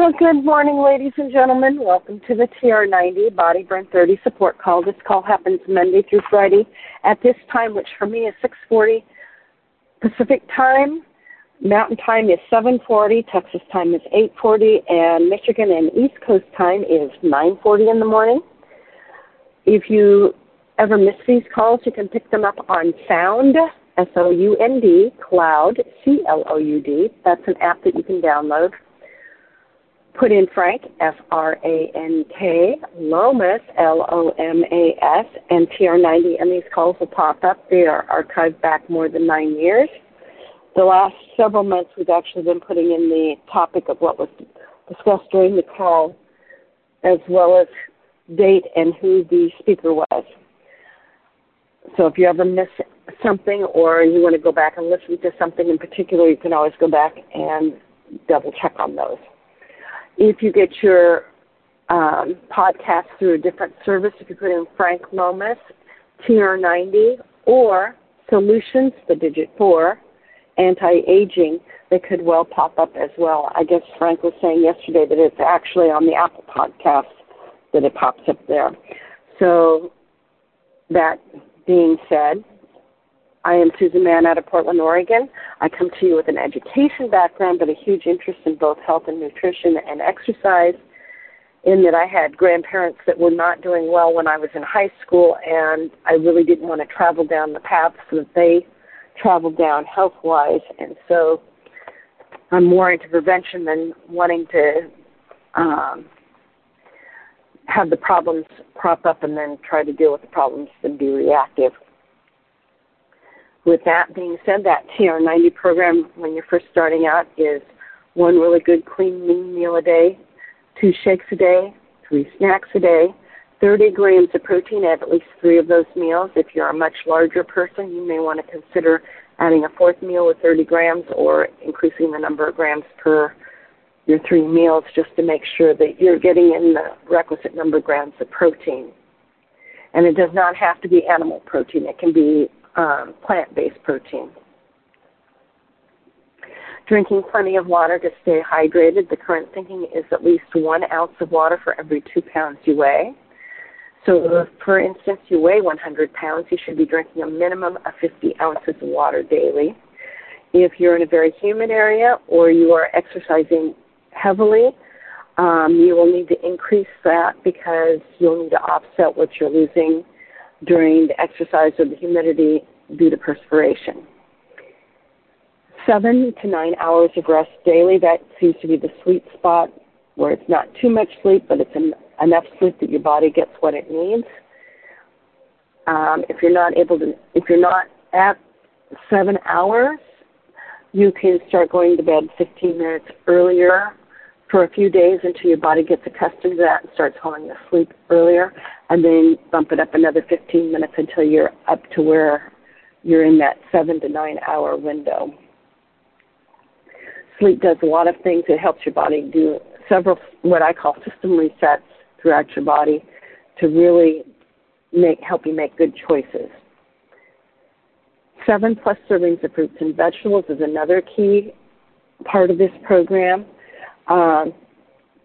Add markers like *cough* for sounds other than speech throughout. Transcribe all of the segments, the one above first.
Well, good morning, ladies and gentlemen. Welcome to the TR90 Body Burn 30 support call. This call happens Monday through Friday at this time, which for me is 6:40 Pacific time. Mountain time is 7:40, Texas time is 8:40, and Michigan and East Coast time is 9:40 in the morning. If you ever miss these calls, you can pick them up on Sound, S O U N D, Cloud, C L O U D. That's an app that you can download Put in Frank, F R A N K, Lomas, L O M A S, and TR90, and these calls will pop up. They are archived back more than nine years. The last several months, we've actually been putting in the topic of what was discussed during the call, as well as date and who the speaker was. So if you ever miss something or you want to go back and listen to something in particular, you can always go back and double check on those if you get your um, podcast through a different service, if you put in Frank Lomas, TR90, or Solutions, the digit 4, anti-aging, they could well pop up as well. I guess Frank was saying yesterday that it's actually on the Apple podcast that it pops up there. So that being said, I am Susan Mann out of Portland, Oregon. I come to you with an education background, but a huge interest in both health and nutrition and exercise. In that I had grandparents that were not doing well when I was in high school, and I really didn't want to travel down the paths that they traveled down health wise. And so I'm more into prevention than wanting to um, have the problems crop up and then try to deal with the problems and be reactive. With that being said, that TR90 program, when you're first starting out, is one really good clean lean meal a day, two shakes a day, three snacks a day, 30 grams of protein at at least three of those meals. If you're a much larger person, you may want to consider adding a fourth meal with 30 grams or increasing the number of grams per your three meals just to make sure that you're getting in the requisite number of grams of protein. And it does not have to be animal protein. It can be um, plant based protein. Drinking plenty of water to stay hydrated. The current thinking is at least one ounce of water for every two pounds you weigh. So, if, for instance, you weigh 100 pounds, you should be drinking a minimum of 50 ounces of water daily. If you're in a very humid area or you are exercising heavily, um, you will need to increase that because you'll need to offset what you're losing during the exercise or the humidity due to perspiration. Seven to nine hours of rest daily, that seems to be the sweet spot where it's not too much sleep, but it's en- enough sleep that your body gets what it needs. Um, if you're not able to, if you're not at seven hours, you can start going to bed 15 minutes earlier for a few days until your body gets accustomed to that and starts falling asleep earlier, and then bump it up another 15 minutes until you're up to where you're in that seven to nine hour window. Sleep does a lot of things. It helps your body do several what I call system resets throughout your body to really make help you make good choices. Seven plus servings of fruits and vegetables is another key part of this program. Um,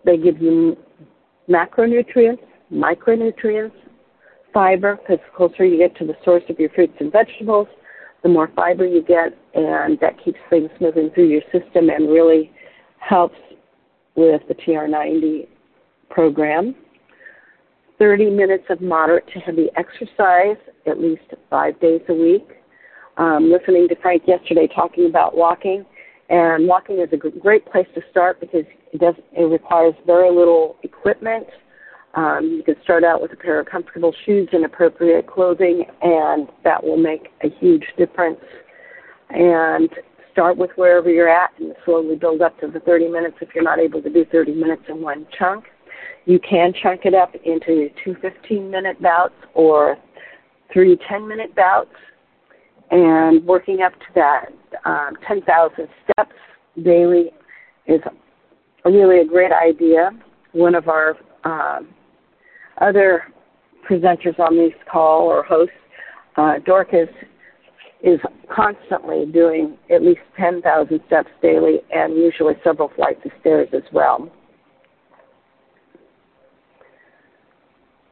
they give you macronutrients, micronutrients, fiber, because the closer you get to the source of your fruits and vegetables, the more fiber you get, and that keeps things moving through your system and really helps with the TR90 program. 30 minutes of moderate to heavy exercise at least five days a week. Um, listening to Frank yesterday talking about walking, and walking is a great place to start because it does it requires very little equipment. Um, you can start out with a pair of comfortable shoes and appropriate clothing, and that will make a huge difference. And start with wherever you're at and slowly build up to the 30 minutes if you're not able to do 30 minutes in one chunk. You can chunk it up into two 15 minute bouts or three 10 minute bouts and working up to that um, 10,000 steps daily is really a great idea. One of our um, other presenters on this call or hosts, uh, Dorcas, is constantly doing at least 10,000 steps daily and usually several flights of stairs as well.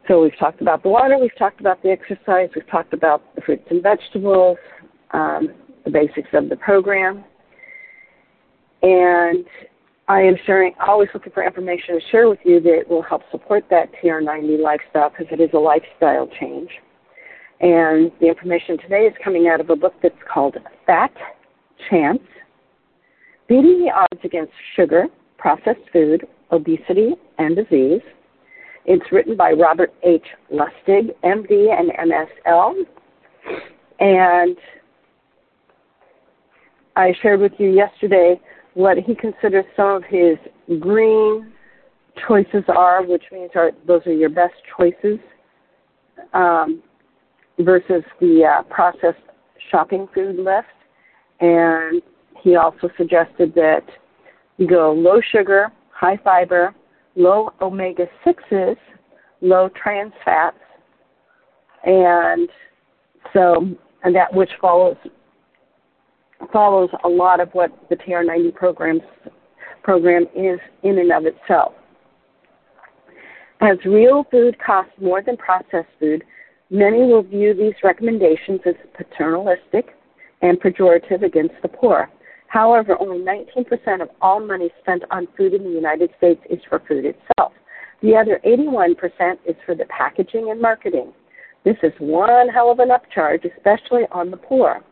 So we've talked about the water, we've talked about the exercise, we've talked about the fruits and vegetables, um, the basics of the program. And I am sharing, always looking for information to share with you that will help support that TR90 lifestyle because it is a lifestyle change. And the information today is coming out of a book that's called Fat Chance Beating the Odds Against Sugar, Processed Food, Obesity, and Disease. It's written by Robert H. Lustig, MD and MSL. And I shared with you yesterday what he considers some of his green choices are, which means are those are your best choices, um, versus the uh, processed shopping food list. And he also suggested that you go low sugar, high fiber, low omega 6s, low trans fats, and so, and that which follows follows a lot of what the TR90 programs, program is in and of itself. As real food costs more than processed food, many will view these recommendations as paternalistic and pejorative against the poor. However, only 19% of all money spent on food in the United States is for food itself. The other 81% is for the packaging and marketing. This is one hell of an upcharge, especially on the poor.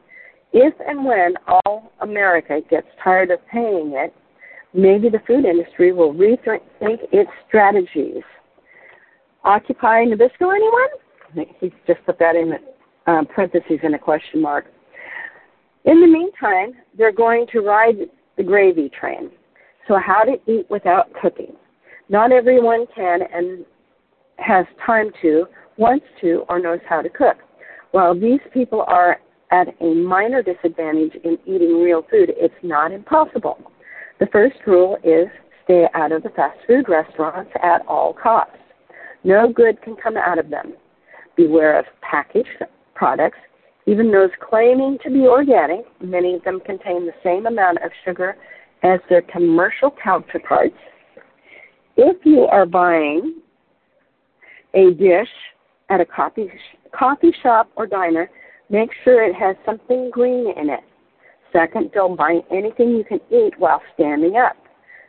If and when all America gets tired of paying it, maybe the food industry will rethink its strategies. Occupy Nabisco, anyone? He's just put that in um, parentheses and a question mark. In the meantime, they're going to ride the gravy train. So, how to eat without cooking. Not everyone can and has time to, wants to, or knows how to cook. While these people are at a minor disadvantage in eating real food, it's not impossible. The first rule is stay out of the fast food restaurants at all costs. No good can come out of them. Beware of packaged products, even those claiming to be organic. Many of them contain the same amount of sugar as their commercial counterparts. If you are buying a dish at a coffee, coffee shop or diner, Make sure it has something green in it. Second, don't buy anything you can eat while standing up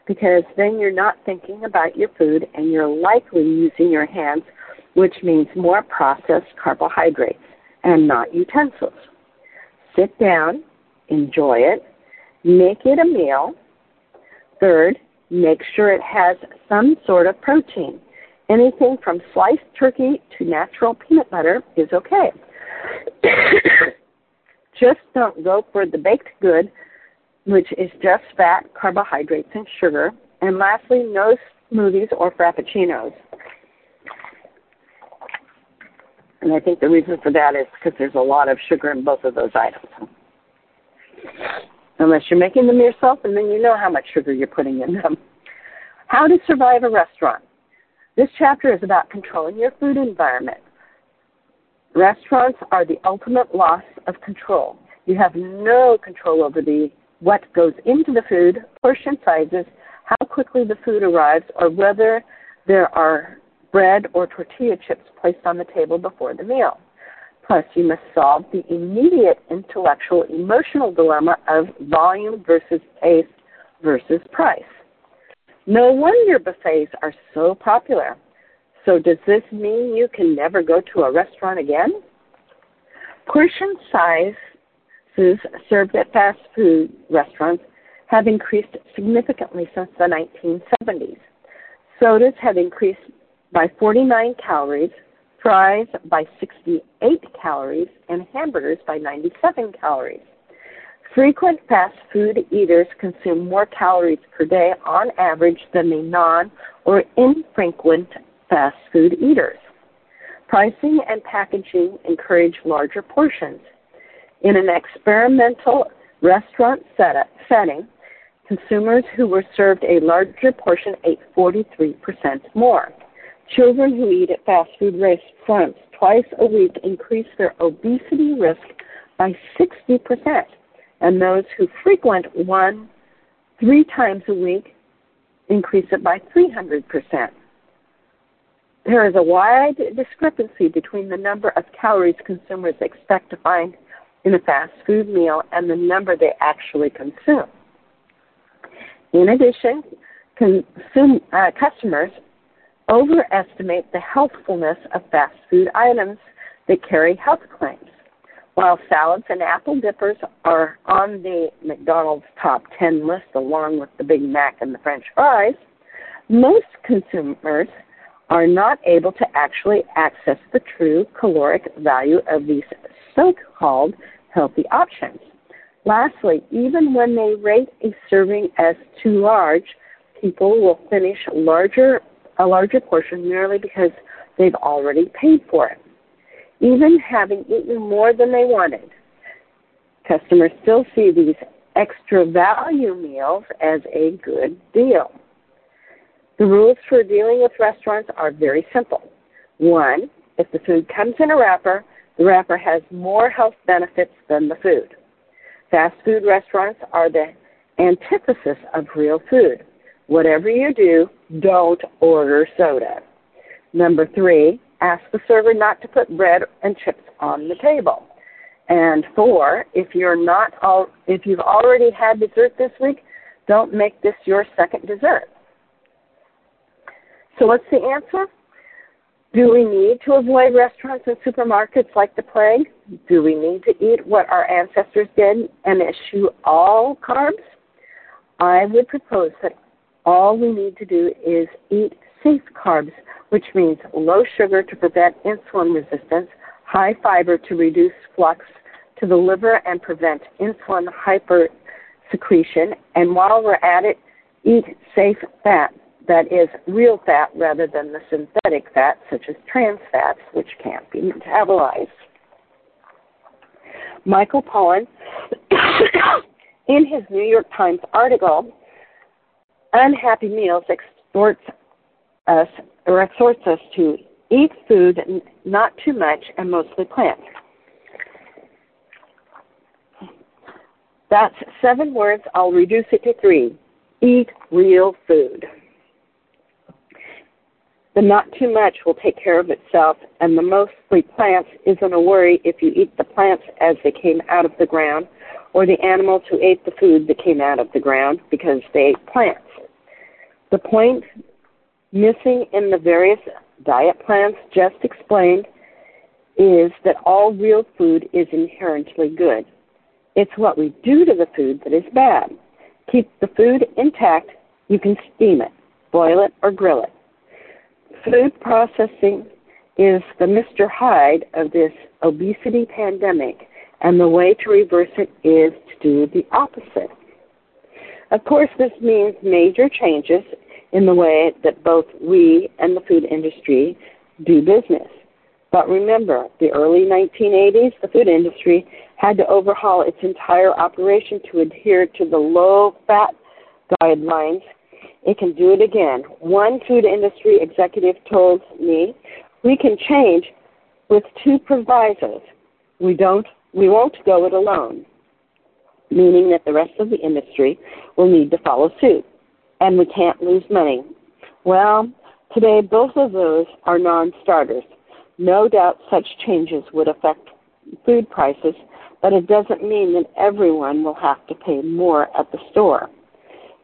because then you're not thinking about your food and you're likely using your hands, which means more processed carbohydrates and not utensils. Sit down, enjoy it, make it a meal. Third, make sure it has some sort of protein. Anything from sliced turkey to natural peanut butter is okay. *coughs* just don't go for the baked good, which is just fat, carbohydrates, and sugar. And lastly, no smoothies or frappuccinos. And I think the reason for that is because there's a lot of sugar in both of those items. Unless you're making them yourself, and then you know how much sugar you're putting in them. How to survive a restaurant. This chapter is about controlling your food environment. Restaurants are the ultimate loss of control. You have no control over the what goes into the food, portion sizes, how quickly the food arrives, or whether there are bread or tortilla chips placed on the table before the meal. Plus, you must solve the immediate intellectual emotional dilemma of volume versus taste versus price. No wonder buffets are so popular. So does this mean you can never go to a restaurant again? Portion sizes served at fast food restaurants have increased significantly since the 1970s. Sodas have increased by 49 calories, fries by 68 calories, and hamburgers by 97 calories. Frequent fast food eaters consume more calories per day on average than the non or infrequent fast food eaters. Pricing and packaging encourage larger portions. In an experimental restaurant setup, setting, consumers who were served a larger portion ate 43% more. Children who eat at fast food restaurants twice a week increase their obesity risk by 60%, and those who frequent one three times a week increase it by 300%. there is a wide discrepancy between the number of calories consumers expect to find in a fast food meal and the number they actually consume. In addition, consume, uh, customers overestimate the healthfulness of fast food items that carry health claims. While salads and apple dippers are on the McDonald's top 10 list along with the Big Mac and the French fries, most consumers are not able to actually access the true caloric value of these so called healthy options. Lastly, even when they rate a serving as too large, people will finish larger, a larger portion merely because they've already paid for it. Even having eaten more than they wanted, customers still see these extra value meals as a good deal. The rules for dealing with restaurants are very simple. One, if the food comes in a wrapper, the wrapper has more health benefits than the food. Fast food restaurants are the antithesis of real food. Whatever you do, don't order soda. Number three, ask the server not to put bread and chips on the table. And four, if you're not all, if you've already had dessert this week, don't make this your second dessert. So what's the answer? Do we need to avoid restaurants and supermarkets like the plague? Do we need to eat what our ancestors did and eschew all carbs? I would propose that all we need to do is eat safe carbs, which means low sugar to prevent insulin resistance, high fiber to reduce flux to the liver and prevent insulin hypersecretion, and while we're at it, eat safe fat that is real fat rather than the synthetic fat, such as trans fats, which can't be metabolized. Michael Pollan, *coughs* in his New York Times article, Unhappy Meals exhorts us or exhorts us to eat food not too much and mostly plants. That's seven words. I'll reduce it to three. Eat real food. The not too much will take care of itself, and the mostly plants isn't a worry if you eat the plants as they came out of the ground, or the animals who ate the food that came out of the ground because they ate plants. The point missing in the various diet plans just explained is that all real food is inherently good. It's what we do to the food that is bad. Keep the food intact, you can steam it, boil it, or grill it food processing is the Mr. Hyde of this obesity pandemic, and the way to reverse it is to do the opposite. Of course, this means major changes in the way that both we and the food industry do business. But remember, the early 1980s, the food industry had to overhaul its entire operation to adhere to the low fat guidelines it can do it again. One food industry executive told me, "We can change with two provisos. We don't we won't go it alone." Meaning that the rest of the industry will need to follow suit and we can't lose money. Well, today both of those are non-starters. No doubt such changes would affect food prices, but it doesn't mean that everyone will have to pay more at the store.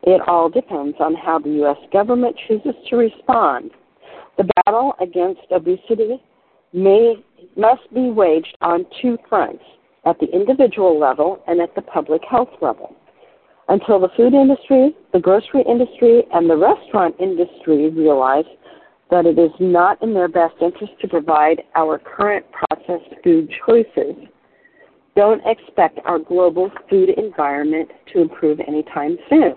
It all depends on how the U.S. government chooses to respond. The battle against obesity may, must be waged on two fronts at the individual level and at the public health level. Until the food industry, the grocery industry, and the restaurant industry realize that it is not in their best interest to provide our current processed food choices, don't expect our global food environment to improve anytime soon.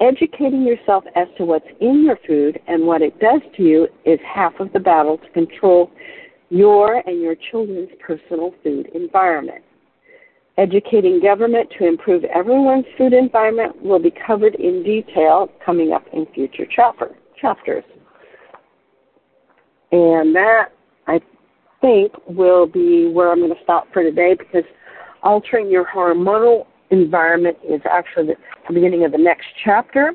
Educating yourself as to what's in your food and what it does to you is half of the battle to control your and your children's personal food environment. Educating government to improve everyone's food environment will be covered in detail coming up in future chapter, chapters. And that, I think, will be where I'm going to stop for today because altering your hormonal environment is actually the, beginning of the next chapter.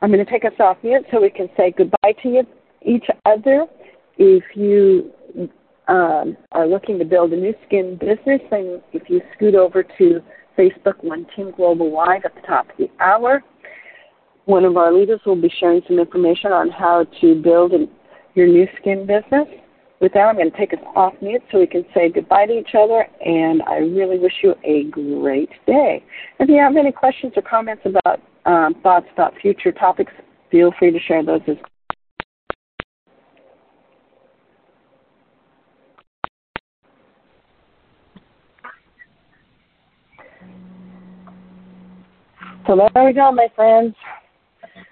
I'm going to take us off mute so we can say goodbye to you each other. If you um, are looking to build a Nu Skin business, then if you scoot over to Facebook One Team Global Live at the top of the hour, one of our leaders will be sharing some information on how to build an, your Nu Skin business. With that, I'm going to take us off mute so we can say goodbye to each other, and I really wish you a great day. If you have any questions or comments about um, thoughts about future topics, feel free to share those as So there we go, my friends.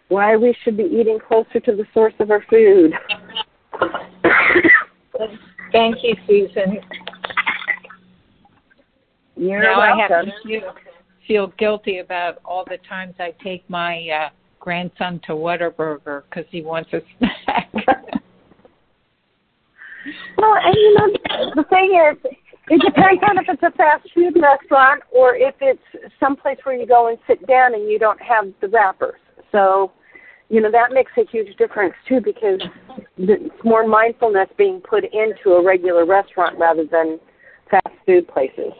Why we should be eating closer to the source of our food. Thank you, Susan. You're now welcome. I have to feel, feel guilty about all the times I take my uh, grandson to Whataburger because he wants a snack. *laughs* well, and you know, the thing is, it depends on if it's a fast food restaurant or if it's someplace where you go and sit down and you don't have the wrappers. So, you know, that makes a huge difference too because it's more mindfulness being put into a regular restaurant rather than fast food places.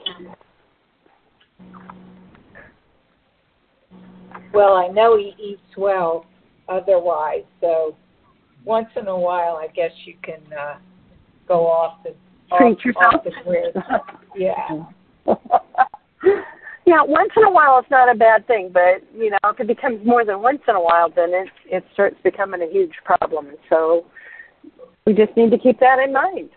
Well, I know he eats well otherwise, so once in a while, I guess you can uh, go off the treat off, yourself. Off. *laughs* Yeah. *laughs* yeah, once in a while it's not a bad thing, but you know, if it becomes more than once in a while, then it it starts becoming a huge problem. So we just need to keep that in mind.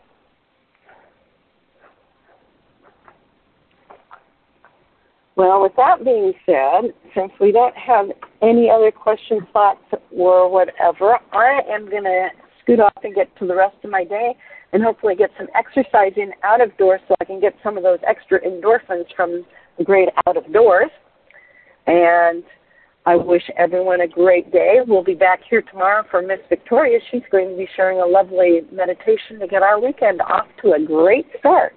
Well, with that being said, since we don't have any other questions, thoughts, or whatever, I am going to scoot off and get to the rest of my day and hopefully get some exercise in out of doors so I can get some of those extra endorphins from the great out of doors. And I wish everyone a great day. We'll be back here tomorrow for Miss Victoria. She's going to be sharing a lovely meditation to get our weekend off to a great start.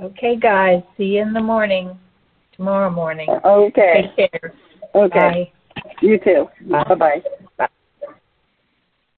Okay, guys. See you in the morning, tomorrow morning. Okay. Take care. Okay. Bye. You too. Bye bye.